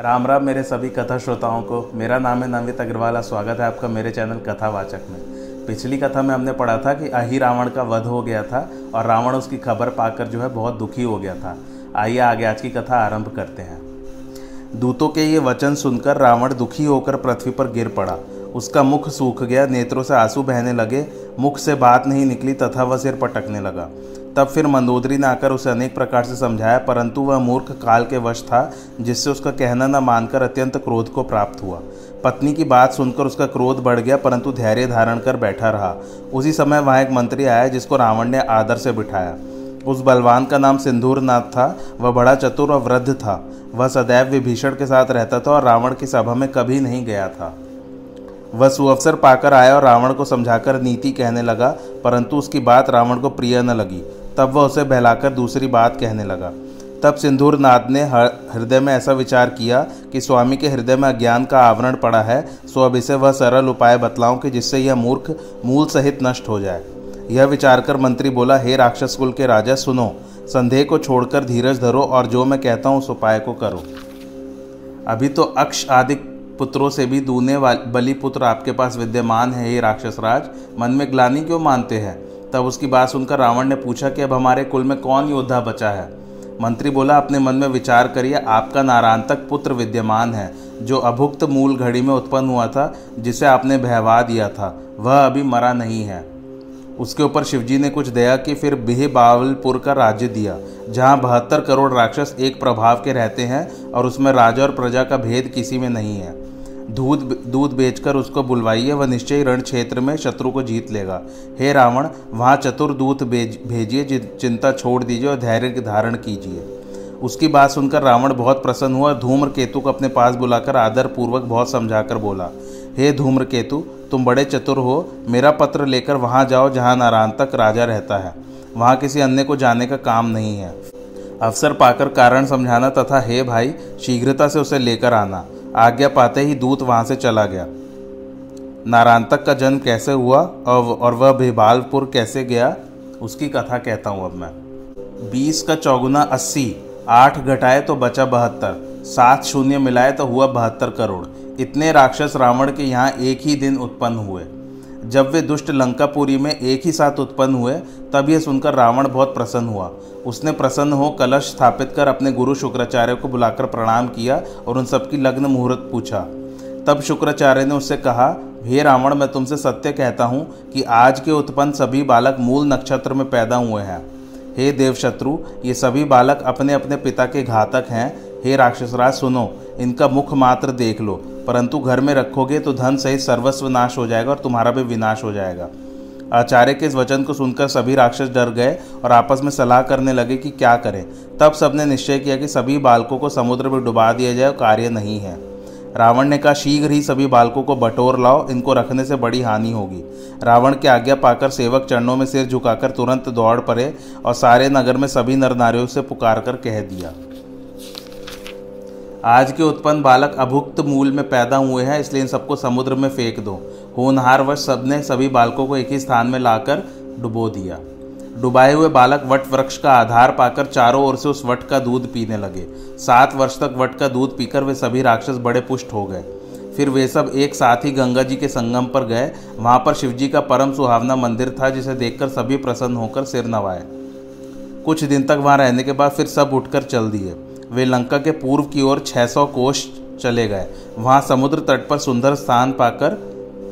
राम राम मेरे सभी कथा श्रोताओं को। मेरा नाम है नवित अग्रवाल स्वागत है आपका मेरे चैनल कथावाचक में। पिछली कथा में हमने पढ़ा था कि अही रावण का वध हो गया था, और रावण उसकी खबर पाकर जो है बहुत दुखी हो गया था। आइए आगे आज की कथा आरंभ करते हैं। दूतों के ये वचन सुनकर रावण दुखी होकर पृथ्वी पर गिर पड़ा। उसका मुख सूख गया, नेत्रों से आँसू बहने लगे, मुख से बात नहीं निकली, तथा वह सिर पटकने लगा। तब फिर मंदोदरी ने आकर उसे अनेक प्रकार से समझाया, परंतु वह मूर्ख काल के वश था, जिससे उसका कहना न मानकर अत्यंत क्रोध को प्राप्त हुआ। पत्नी की बात सुनकर उसका क्रोध बढ़ गया, परंतु धैर्य धारण कर बैठा रहा। उसी समय वहाँ एक मंत्री आया, जिसको रावण ने आदर से बिठाया। उस बलवान का नाम सिंदूर नाथ था, वह बड़ा चतुर और वृद्ध था। वह सदैव विभीषण के साथ रहता था और रावण की सभा में कभी नहीं गया था। वह सुअवसर पाकर आया और रावण को समझाकर नीति कहने लगा, परंतु उसकी बात रावण को प्रिय न लगी। तब वह उसे बहलाकर दूसरी बात कहने लगा। तब सिंदूर नाथ ने हृदय में ऐसा विचार किया कि स्वामी के हृदय में अज्ञान का आवरण पड़ा है, सो अब इसे वह सरल उपाय बतलाऊं कि जिससे यह मूर्ख मूल सहित नष्ट हो जाए। यह विचार कर मंत्री बोला, हे राक्षस कुल के राजा, सुनो। संदेह को छोड़कर धीरज धरो और जो मैं कहता हूँ उस उपाय को करो। अभी तो अक्ष आदि पुत्रों से भी दूने बलि पुत्र आपके पास विद्यमान है ये राक्षसराज। मन में ग्लानी क्यों मानते हैं? तब उसकी बात सुनकर रावण ने पूछा कि अब हमारे कुल में कौन योद्धा बचा है? मंत्री बोला, अपने मन में विचार करिए, आपका नारांतक पुत्र विद्यमान है, जो अभुक्त मूल घड़ी में उत्पन्न हुआ था, जिसे आपने बहवा दिया था, वह अभी मरा नहीं है। उसके ऊपर शिवजी ने कुछ दया की, फिर बिह बावलपुर का राज्य दिया, जहाँ बहत्तर करोड़ राक्षस एक प्रभाव के रहते हैं, और उसमें राजा और प्रजा का भेद किसी में नहीं है। दूध दूध बेचकर उसको बुलवाइए, वह निश्चय रण क्षेत्र में शत्रु को जीत लेगा। हे रावण, वहाँ चतुर दूत भेजिए चिंता छोड़ दीजिए और धैर्य धारण कीजिए। उसकी बात सुनकर रावण बहुत प्रसन्न हुआ और धूम्र केतु को अपने पास बुलाकर आदर पूर्वक बहुत समझाकर बोला, हे धूम्र केतु तुम बड़े चतुर हो, मेरा पत्र लेकर वहाँ जाओ जहाँ नारायण तक राजा रहता है। वहाँ किसी अन्य को जाने का काम नहीं है। अवसर पाकर कारण समझाना तथा, हे भाई, शीघ्रता से उसे लेकर आना। आज्ञा पाते ही दूत वहाँ से चला गया। नारांतक का जन्म कैसे हुआ और वह भीभालपुर कैसे गया, उसकी कथा कहता हूँ अब मैं। बीस का चौगुना अस्सी, आठ घटाए तो बचा बहत्तर, सात शून्य मिलाए तो हुआ बहत्तर करोड़। इतने राक्षस रावण के यहाँ एक ही दिन उत्पन्न हुए। जब वे दुष्ट लंकापुरी में एक ही साथ उत्पन्न हुए, तब यह सुनकर रावण बहुत प्रसन्न हुआ। उसने प्रसन्न हो कलश स्थापित कर अपने गुरु शुक्राचार्य को बुलाकर प्रणाम किया और उन सबकी लग्न मुहूर्त पूछा। तब शुक्राचार्य ने उससे कहा, हे रावण, मैं तुमसे सत्य कहता हूँ कि आज के उत्पन्न सभी बालक मूल नक्षत्र में पैदा हुए हैं। हे देवशत्रु, ये सभी बालक अपने अपने पिता के घातक हैं। हे राक्षसराज, सुनो, इनका मुख मात्र देख लो। परंतु घर में रखोगे तो धन सहित सर्वस्व नाश हो जाएगा और तुम्हारा भी विनाश हो जाएगा। आचार्य के इस वचन को सुनकर सभी राक्षस डर गए और आपस में सलाह करने लगे कि क्या करें। तब सबने निश्चय किया कि सभी बालकों को समुद्र में डुबा दिया जाए कार्य नहीं है। रावण ने कहा, शीघ्र ही सभी बालकों को बटोर लाओ, इनको रखने से बड़ी हानि होगी। रावण की आज्ञा पाकर सेवक चरणों में सिर झुकाकर तुरंत दौड़ पड़े और सारे नगर में सभी नर नारियों से पुकार कर कह दिया। आज के उत्पन्न बालक अभुक्त मूल में पैदा हुए हैं, इसलिए इन सबको समुद्र में फेंक दो। होनहार वश सबने सभी बालकों को एक ही स्थान में लाकर डुबो दिया। डुबाए हुए बालक वट वृक्ष का आधार पाकर चारों ओर से उस वट का दूध पीने लगे। सात वर्ष तक वट का दूध पीकर वे सभी राक्षस बड़े पुष्ट हो गए। फिर वे सब एक साथ ही गंगा जी के संगम पर गए। वहाँ पर शिवजी का परम सुहावना मंदिर था, जिसे देखकर सभी प्रसन्न होकर सिर नवाए। कुछ दिन तक वहाँ रहने के बाद फिर सब उठकर चल दिए। वे लंका के पूर्व की ओर 600 कोष चले गए। वहाँ समुद्र तट पर सुंदर स्थान पाकर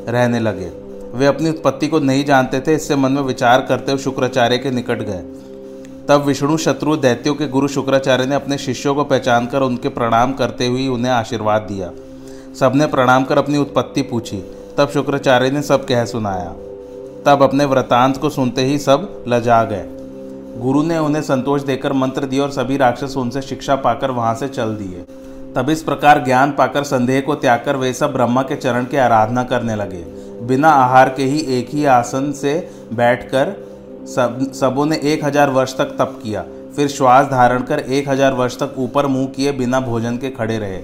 रहने लगे। वे अपनी उत्पत्ति को नहीं जानते थे, इससे मन में विचार करते हुए शुक्राचार्य के निकट गए। तब विष्णु शत्रु दैत्यों के गुरु शुक्राचार्य ने अपने शिष्यों को पहचान कर उनके प्रणाम करते हुए उन्हें आशीर्वाद दिया। सबने प्रणाम कर अपनी उत्पत्ति पूछी। तब शुक्राचार्य ने सब कह सुनाया। तब अपने व्रतांत को सुनते ही सब लजा गए। गुरु ने उन्हें संतोष देकर मंत्र दिया और सभी राक्षस उनसे शिक्षा पाकर वहाँ से चल दिए। तब इस प्रकार ज्ञान पाकर संदेह को त्याग कर वे सब ब्रह्मा के चरण की आराधना करने लगे। बिना आहार के ही एक ही आसन से बैठकर सब, सबों ने एक हज़ार वर्ष तक तप किया। फिर श्वास धारण कर एक हज़ार वर्ष तक ऊपर मुँह किए, बिना भोजन के खड़े रहे।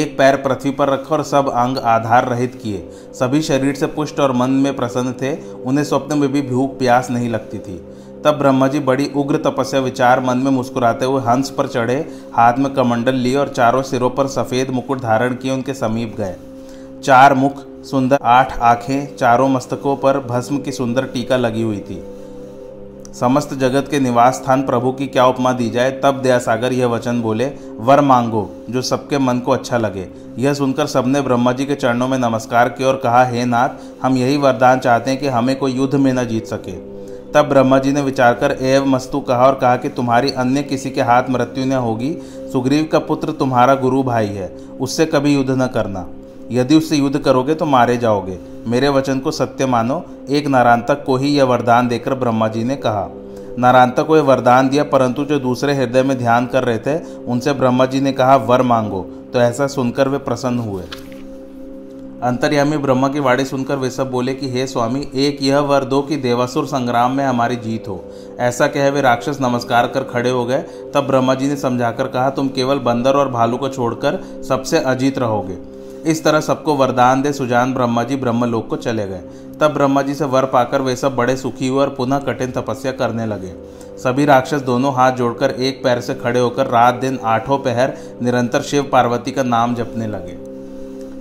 एक पैर पृथ्वी पर रखा और सब अंग आधार रहित किए। सभी शरीर से पुष्ट और मन में प्रसन्न थे। उन्हें स्वप्न में भी भूख प्यास नहीं लगती थी। तब ब्रह्मा जी बड़ी उग्र तपस्या, विचार मन में मुस्कुराते हुए हंस पर चढ़े, हाथ में कमंडल लिए और चारों सिरों पर सफ़ेद मुकुट धारण किए, उनके समीप गए। चार मुख, सुंदर आठ आँखें, चारों मस्तकों पर भस्म की सुंदर टीका लगी हुई थी। समस्त जगत के निवास स्थान प्रभु की क्या उपमा दी जाए, तब दयासागर यह वचन बोले, वर मांगो, जो सबके मन को अच्छा लगे। यह सुनकर सबने ब्रह्मा जी के चरणों में नमस्कार किया और कहा, हे नाथ, हम यही वरदान चाहते हैं कि हमें कोई युद्ध में न जीत सके। तब ब्रह्मा जी ने विचार कर एव मस्तु कहा और कहा कि तुम्हारी अन्य किसी के हाथ मृत्यु न होगी। सुग्रीव का पुत्र तुम्हारा गुरु भाई है। उससे कभी युद्ध न करना। यदि उससे युद्ध करोगे तो मारे जाओगे। मेरे वचन को सत्य मानो। एक नारांतक को ही यह वरदान देकर ब्रह्मा जी ने कहा। नारांतक को यह वरदान दिया, परंतु जो दूसरे हृदय में ध्यान कर रहे थे, उनसे ब्रह्मा जी ने कहा, वर मांगो। तो ऐसा सुनकर वे प्रसन्न हुए। अंतर्यामी ब्रह्मा की वाणी सुनकर वे सब बोले कि, हे स्वामी, एक यह वर दो कि देवासुर संग्राम में हमारी जीत हो। ऐसा कह वे राक्षस नमस्कार कर खड़े हो गए। तब ब्रह्मा जी ने समझाकर कहा, तुम केवल बंदर और भालू को छोड़कर सबसे अजीत रहोगे। इस तरह सबको वरदान दे सुजान ब्रह्मा जी ब्रह्मलोक को चले गए। तब ब्रह्मा जी से वर पाकर वे सब बड़े सुखी हुए और पुनः कठिन तपस्या करने लगे। सभी राक्षस दोनों हाथ जोड़कर एक पैर से खड़े होकर रात दिन आठों पहर निरंतर शिव पार्वती का नाम जपने लगे।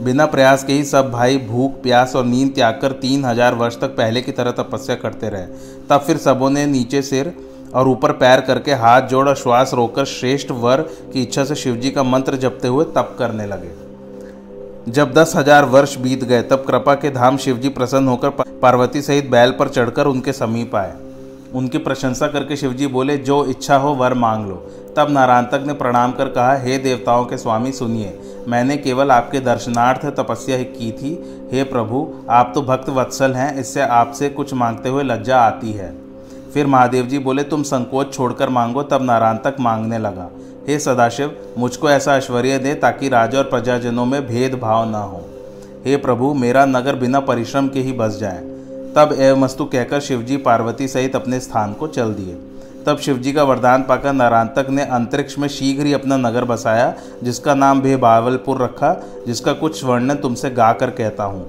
बिना प्रयास के ही सब भाई भूख, प्यास और नींद त्याग कर तीन हज़ार वर्ष तक पहले की तरह तपस्या करते रहे। तब फिर सबों ने नीचे सिर और ऊपर पैर करके हाथ जोड़ और श्वास रोककर श्रेष्ठ वर की इच्छा से शिवजी का मंत्र जपते हुए तप करने लगे। जब दस हज़ार वर्ष बीत गए, तब कृपा के धाम शिवजी प्रसन्न होकर पार्वती सहित बैल पर चढ़कर उनके समीप आए। उनकी प्रशंसा करके शिवजी बोले, जो इच्छा हो वर मांग लो। तब नारांतक ने प्रणाम कर कहा, हे देवताओं के स्वामी, सुनिए, मैंने केवल आपके दर्शनार्थ तपस्या ही की थी। हे प्रभु, आप तो भक्त वत्सल हैं, इससे आपसे कुछ मांगते हुए लज्जा आती है। फिर महादेव जी बोले, तुम संकोच छोड़कर मांगो। तब नारांतक मांगने लगा, हे सदाशिव, मुझको ऐसा ऐश्वर्य दे ताकि राजा और प्रजाजनों में भेदभाव न हो। हे प्रभु, मेरा नगर बिना परिश्रम के ही बस जाए। तब एवमस्तु कहकर शिवजी पार्वती सहित अपने स्थान को चल दिए। तब शिवजी का वरदान पाकर नारांतक ने अंतरिक्ष में शीघ्र ही अपना नगर बसाया, जिसका नाम भेबावलपुर रखा, जिसका कुछ वर्णन तुमसे गाकर कहता हूँ।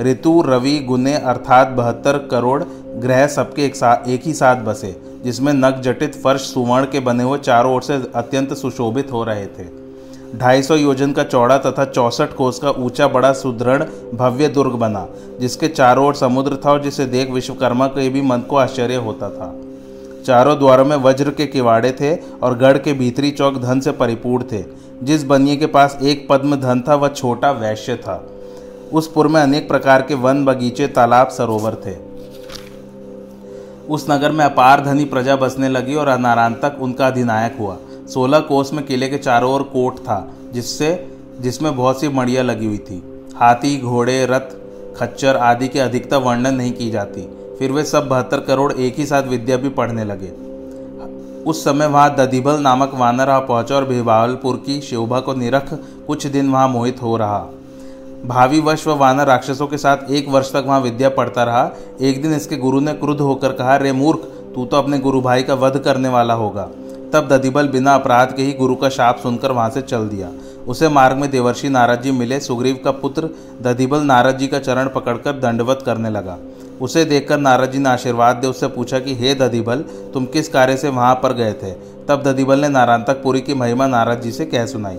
ऋतु, रवि, गुने अर्थात बहत्तर करोड़ ग्रह सबके एक साथ एक ही साथ बसे, जिसमें नग जटित फर्श सुवर्ण के बने हुए चारों ओर से अत्यंत सुशोभित हो रहे थे। ढाई सौ योजन का चौड़ा तथा चौसठ कोस का ऊँचा बड़ा सुदृढ़ भव्य दुर्ग बना, जिसके चारों ओर समुद्र था और जिसे देख विश्वकर्मा के भी मन को आश्चर्य होता था। चारों द्वारों में वज्र के किवाड़े थे और गढ़ के भीतरी चौक धन से परिपूर्ण थे। जिस बनिए के पास एक पद्म धन था, वह छोटा वैश्य था। उस पुर में अनेक प्रकार के वन बगीचे, तालाब, सरोवर थे। उस नगर में अपार धनी प्रजा बसने लगी और अनारांतक उनका अधिनायक हुआ। सोलह कोस में किले के चारों ओर कोट था, जिससे, जिसमें बहुत सी मड़ियाँ लगी हुई थी। हाथी, घोड़े, रथ, खच्चर आदि के अधिकता वर्णन नहीं की जाती। फिर वे सब बहत्तर करोड़ एक ही साथ विद्या भी पढ़ने लगे। उस समय वहाँ दधिबल नामक वानर पहुँचा और भिवालपुर की शोभा को निरख कुछ दिन वहाँ मोहित हो रहा। भावी वश व वानर राक्षसों के साथ एक वर्ष तक वहाँ विद्या पढ़ता रहा। एक दिन इसके गुरु ने क्रुद्ध होकर कहा, रे मूर्ख, तू तो अपने गुरु भाई का वध करने वाला होगा। तब दधिबल बिना अपराध के ही गुरु का शाप सुनकर वहाँ से चल दिया। उसे मार्ग में देवर्षि नारद जी मिले। सुग्रीव का पुत्र दधिबल नारद जी का चरण पकड़कर दंडवत करने लगा। उसे देखकर नारद जी ने आशीर्वाद दे उससे पूछा कि, हे दधिबल, तुम किस कार्य से वहाँ पर गए थे? तब दधिबल ने नारायणतकपुरी की महिमा नारद जी से कह सुनाई।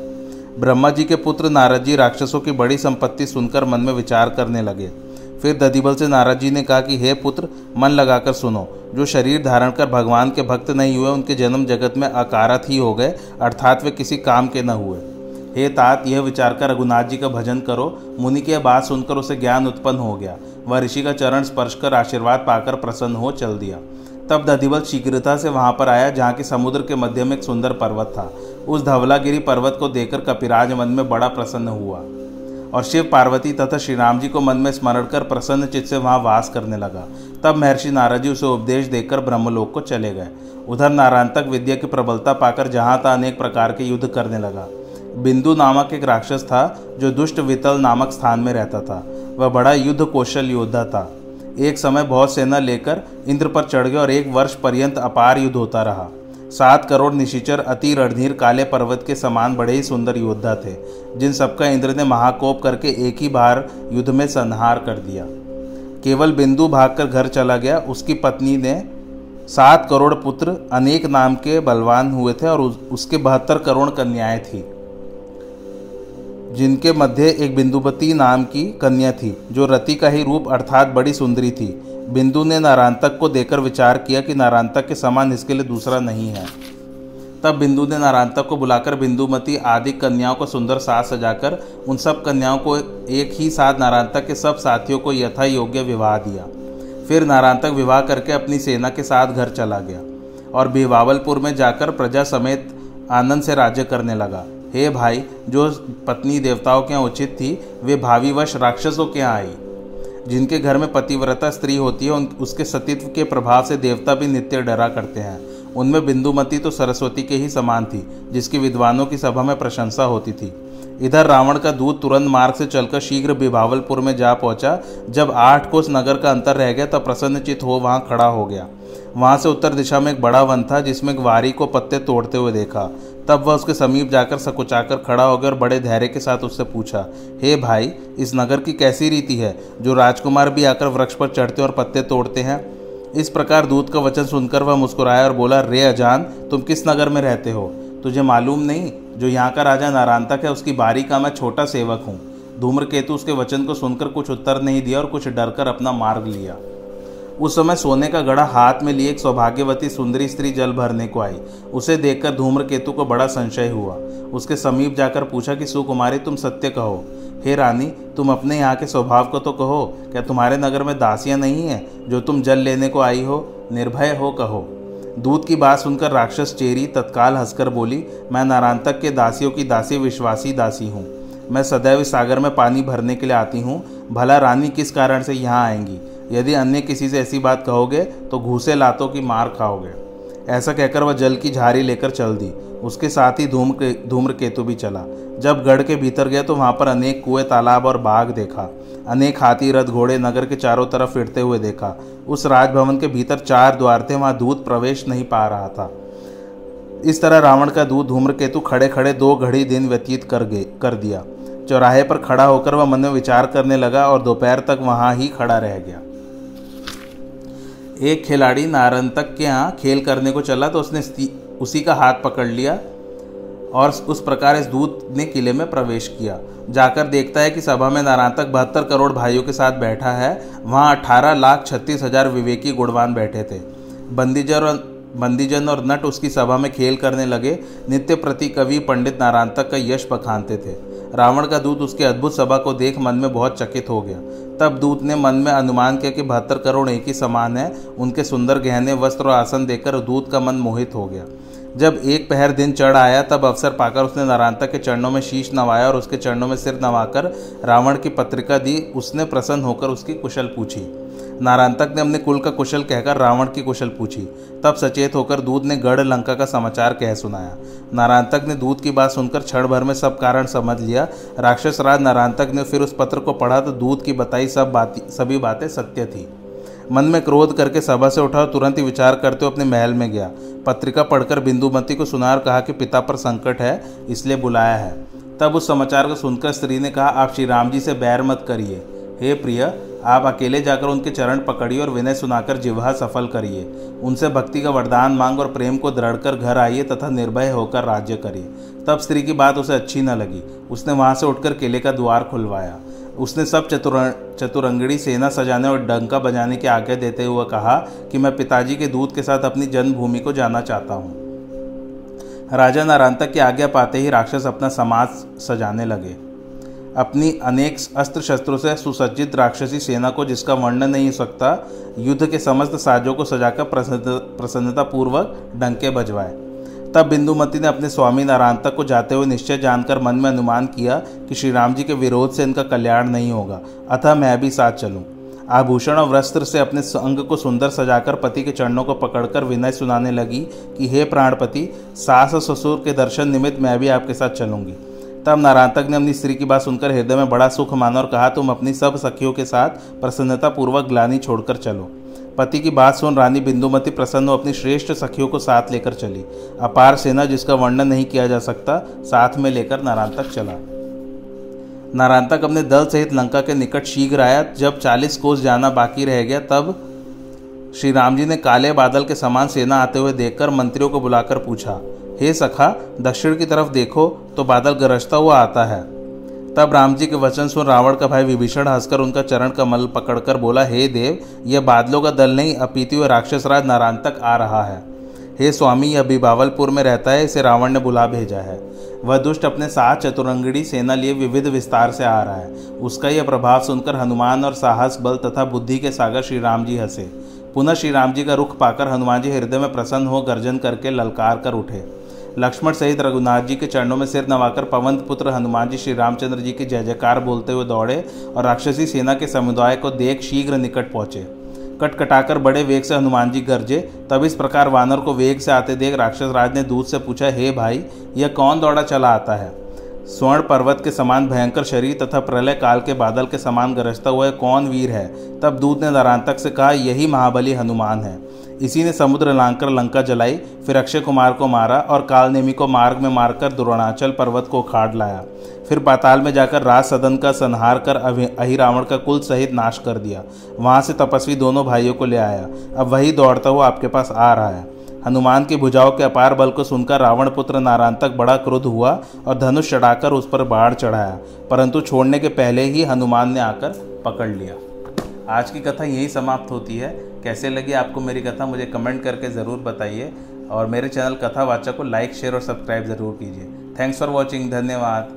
ब्रह्मा जी के पुत्र नारद जी राक्षसों की बड़ी संपत्ति सुनकर मन में विचार करने लगे। फिर दधिबल से नारद जी ने कहा कि, हे पुत्र, मन लगाकर सुनो। जो शरीर धारण कर भगवान के भक्त नहीं हुए, उनके जन्म जगत में अकारत ही हो गए, अर्थात वे किसी काम के न हुए। हे तात, यह विचार कर रघुनाथ जी का भजन करो। मुनि की बात सुनकर उसे ज्ञान उत्पन्न हो गया। वह ऋषि का चरण स्पर्श कर आशीर्वाद पाकर प्रसन्न हो चल दिया। तब दधिबल शीघ्रता से वहाँ पर आया, जहाँ की समुद्र के मध्य में एक सुंदर पर्वत था। उस धवलागिरी पर्वत को देखकर कपिराज मन में बड़ा प्रसन्न हुआ। और शिव पार्वती तथा श्री राम जी को मन में स्मरण कर प्रसन्न चित्त से वहाँ वास करने लगा। तब महर्षि नारद जी उसे उपदेश देकर ब्रह्मलोक को चले गए। उधर नारायण तक विद्या की प्रबलता पाकर जहाँ तहाँ अनेक प्रकार के युद्ध करने लगा। बिंदु नामक एक राक्षस था, जो दुष्ट वितल नामक स्थान में रहता था। वह बड़ा युद्ध कौशल योद्धा था। एक समय बहुत सेना लेकर इंद्र पर चढ़ गया और एक वर्ष पर्यंत अपार युद्ध होता रहा। सात करोड़ निशिचर अति रणधीर काले पर्वत के समान बड़े ही सुंदर योद्धा थे, जिन सबका इंद्र ने महाकोप करके एक ही बार युद्ध में संहार कर दिया। केवल बिंदु भागकर घर चला गया। उसकी पत्नी ने सात करोड़ पुत्र अनेक नाम के बलवान हुए थे और उसके बहत्तर करोड़ कन्याएँ थी, जिनके मध्य एक बिंदुपति नाम की कन्या थी, जो रति का ही रूप अर्थात बड़ी सुंदरी थी। बिंदु ने नारांतक को देकर विचार किया कि नारांतक के समान इसके लिए दूसरा नहीं है। तब बिंदु ने नारांतक को बुलाकर बिंदुमती आदि कन्याओं को सुंदर साज सजाकर उन सब कन्याओं को एक ही साथ नारांतक के सब साथियों को यथा योग्य विवाह दिया। फिर नारांतक विवाह करके अपनी सेना के साथ घर चला गया और बिवावलपुर में जाकर प्रजा समेत आनंद से राज्य करने लगा। हे भाई, जो पत्नी देवताओं के यहाँ उचित थी, वे भावीवश राक्षसों के यहाँ आई। जिनके घर में पतिव्रता स्त्री होती है, उन, उसके सतीत्व के प्रभाव से देवता भी नित्य डरा करते हैं। उनमें बिंदुमती तो सरस्वती के ही समान थी, जिसकी विद्वानों की सभा में प्रशंसा होती थी। इधर रावण का दूत तुरंत मार्ग से चलकर शीघ्र बिभावलपुर में जा पहुँचा। जब आठ कोस नगर का अंतर रह गया, तब प्रसन्नचित हो वहाँ खड़ा हो गया। वहाँ से उत्तर दिशा में एक बड़ा वन था, जिसमें एक वारी को पत्ते तोड़ते हुए देखा। तब वह उसके समीप जाकर सकुचाकर खड़ा हो गया और बड़े धैर्य के साथ उससे पूछा, हे hey भाई, इस नगर की कैसी रीति है, जो राजकुमार भी आकर वृक्ष पर चढ़ते और पत्ते तोड़ते हैं? इस प्रकार दूत का वचन सुनकर वह मुस्कुराया और बोला, रे अजान, तुम किस नगर में रहते हो? तुझे मालूम नहीं, जो यहाँ का राजा नारांतक है, उसकी बारी का मैं छोटा सेवक हूँ। धूम्रकेतु उसके वचन को सुनकर कुछ उत्तर नहीं दिया और कुछ डरकर अपना मार्ग लिया। उस समय सोने का गड़ा हाथ में लिए एक सौभाग्यवती सुंदरी स्त्री जल भरने को आई। उसे देखकर धूम्रकेतु को बड़ा संशय हुआ। उसके समीप जाकर पूछा कि, सुकुमारी, तुम सत्य कहो? हे रानी, तुम अपने यहाँ के स्वभाव को तो कहो। क्या तुम्हारे नगर में दासियाँ नहीं हैं, जो तुम जल लेने को आई हो? निर्भय हो कहो। दूध की बात सुनकर राक्षस चेरी तत्काल हंसकर बोली, मैं नारांतक के दासियों की दासी, विश्वासी दासी हूँ। मैं सदैव सागर में पानी भरने के लिए आती हूँ। भला रानी किस कारण से यहाँ आएँगी? यदि अन्य किसी से ऐसी बात कहोगे तो घूसे लातों की मार खाओगे। ऐसा कहकर वह जल की झारी लेकर चल दी। उसके साथ ही धूम के धूम्र केतु भी चला। जब गढ़ के भीतर गया तो वहाँ पर अनेक कुएँ, तालाब और बाग देखा। अनेक हाथी रथ घोड़े नगर के चारों तरफ़ फिरते हुए देखा। उस राजभवन के भीतर चार द्वार थे, वहाँ दूध प्रवेश नहीं पा रहा था। इस तरह रावण का दूध धूम्र केतु खड़े खड़े दो घड़ी दिन व्यतीत कर गए कर दिया। चौराहे पर खड़ा होकर वह मन में विचार करने लगा और दोपहर तक वहाँ ही खड़ा रह गया। एक खिलाड़ी नारंतक के यहाँ खेल करने को चला तो उसने उसी का हाथ पकड़ लिया और उस प्रकार इस दूत ने किले में प्रवेश किया। जाकर देखता है कि सभा में नारांतक बहत्तर करोड़ भाइयों के साथ बैठा है। वहाँ अठारह लाख छत्तीस हज़ार विवेकी गुणवान बैठे थे। बंदीजर और, बंदीजन और नट उसकी सभा में खेल करने लगे। नित्य प्रति कवि पंडित नारांतक का यश बखानते थे। रावण का दूत उसके अद्भुत सभा को देख मन में बहुत चकित हो गया। तब दूत ने मन में अनुमान किया कि बहत्तर करोड़ एक ही समान है, उनके सुंदर गहने, वस्त्र और आसन देकर दूत का मन मोहित हो गया। जब एक पहर दिन चढ़ आया, तब अवसर पाकर उसने नारायणता के चरणों में शीश नवाया और उसके चरणों में सिर नवाकर रावण की पत्रिका दी। उसने प्रसन्न होकर उसकी कुशल पूछी नारायणतक ने अपने कुल का कुशल कहकर रावण की कुशल पूछी। तब सचेत होकर दूध ने गढ़ लंका का समाचार कह सुनाया। नारांतक ने दूध की बात सुनकर क्षण भर में सब कारण समझ लिया। राक्षस राज नारायणतक ने फिर उस पत्र को पढ़ा तो दूध की बताई सब बात सभी बातें सत्य थी। मन में क्रोध करके सभा से उठा और तुरंत ही विचार करते हुए अपने महल में गया। पत्रिका पढ़कर बिंदुमती को सुना और कहा कि पिता पर संकट है, इसलिए बुलाया है। तब उस समाचार को सुनकर स्त्री ने कहा, आप श्री राम जी से बैर मत करिए। हे प्रिय आप अकेले जाकर उनके चरण पकड़िए और विनय सुनाकर जिवा सफल करिए। उनसे भक्ति का वरदान मांग और प्रेम को दृढ़ कर घर आइए तथा निर्भय होकर राज्य करिए। तब स्त्री की बात उसे अच्छी न लगी। उसने वहाँ से उठकर किले का द्वार खुलवाया। उसने सब चतुर चतुरंगड़ी सेना सजाने और डंका बजाने की आज्ञा देते हुए कहा कि मैं पिताजी के दूध के साथ अपनी जन्मभूमि को जाना चाहता हूँ। राजा नारांतक की आज्ञा पाते ही राक्षस अपना समाज सजाने लगे। अपनी अनेक अस्त्र शस्त्रों से सुसज्जित राक्षसी सेना को, जिसका वर्णन नहीं सकता, युद्ध के समस्त साजों को सजाकर प्रसन्नता पूर्वक डंके बजवाए। तब बिंदुमती ने अपने स्वामी नारायणतक को जाते हुए निश्चय जानकर मन में अनुमान किया कि श्री राम जी के विरोध से इनका कल्याण नहीं होगा। अतः मैं भी साथ चलूँ। आभूषण और वस्त्र से अपने अंग को सुंदर सजाकर पति के चरणों को पकड़कर विनय सुनाने लगी कि, हे प्राणपति, सास और ससुर के दर्शन निमित्त मैं भी आपके साथ चलूँगी। तब नारायणतक ने अपनी स्त्री की बात सुनकर हृदय में बड़ा सुख माना और कहा, तुम अपनी सब सखियों के साथ प्रसन्नता पूर्वक ग्लानी छोड़कर चलो। पति की बात सुन रानी बिंदुमती प्रसन्न अपनी श्रेष्ठ सखियों को साथ लेकर चली। अपार सेना जिसका वर्णन नहीं किया जा सकता, साथ में लेकर नारायण तक चला। नारायण तक अपने दल सहित लंका के निकट शीघ्र आया। जब चालीस कोस जाना बाकी रह गया, तब श्री राम जी ने काले बादल के समान सेना आते हुए देखकर मंत्रियों को बुलाकर पूछा हे सखा, दक्षिण की तरफ़ देखो तो बादल गरजता हुआ आता है। तब राम जी के वचन सुन रावण का भाई विभीषण हंसकर उनका चरण कमल पकड़कर बोला, हे देव यह बादलों का दल नहीं, अपीति हुए राक्षस राज नारायण तक आ रहा है। हे स्वामी, यह बिबावलपुर में रहता है, इसे रावण ने बुला भेजा है। वह दुष्ट अपने साथ चतुरंगड़ी सेना लिए विविध विस्तार से आ रहा है। उसका यह प्रभाव सुनकर हनुमान और साहस बल तथा बुद्धि के सागर श्री राम जी हंसे। पुनः श्री राम जी का रुख पाकर हनुमान जी हृदय में प्रसन्न हो गर्जन करके ललकार कर उठे। लक्ष्मण सहित रघुनाथ जी के चरणों में सिर नवाकर पवन पुत्र हनुमान जी श्री रामचंद्र जी की जय जयकार बोलते हुए दौड़े और राक्षसी सेना के समुदाय को देख शीघ्र निकट पहुँचे। कटकटाकर बड़े वेग से हनुमान जी गरजे, तब इस प्रकार वानर को वेग से आते देख राक्षस राज ने दूध से पूछा, हे भाई, यह कौन दौड़ा चला आता है? स्वर्ण पर्वत के समान भयंकर शरीर तथा प्रलय काल के बादल के समान गरजता हुआ कौन वीर है? तब दूध ने नरांतक से कहा, यही महाबली हनुमान है। इसी ने समुद्र लांकर लंका जलाई, फिर अक्षय कुमार को मारा और कालनेमी को मार्ग में मारकर द्रोणाचल पर्वत को उखाड़ लाया। फिर पाताल में जाकर राज सदन का संहार कर अहि रावण का कुल सहित नाश कर दिया। वहाँ से तपस्वी दोनों भाइयों को ले आया। अब वही दौड़ता हुआ आपके पास आ रहा है। हनुमान की भुजाओं के अपार बल को सुनकर रावण पुत्र नारायण तक बड़ा क्रोध हुआ और धनुष चढ़ाकर उस पर बाढ़ चढ़ाया। परंतु छोड़ने के पहले ही हनुमान ने आकर पकड़ लिया। आज की कथा यही समाप्त होती है। कैसे लगी आपको मेरी कथा, मुझे कमेंट करके ज़रूर बताइए। और मेरे चैनल कथावाचक को लाइक, शेयर और सब्सक्राइब ज़रूर कीजिए। थैंक्स फॉर वॉचिंग, धन्यवाद।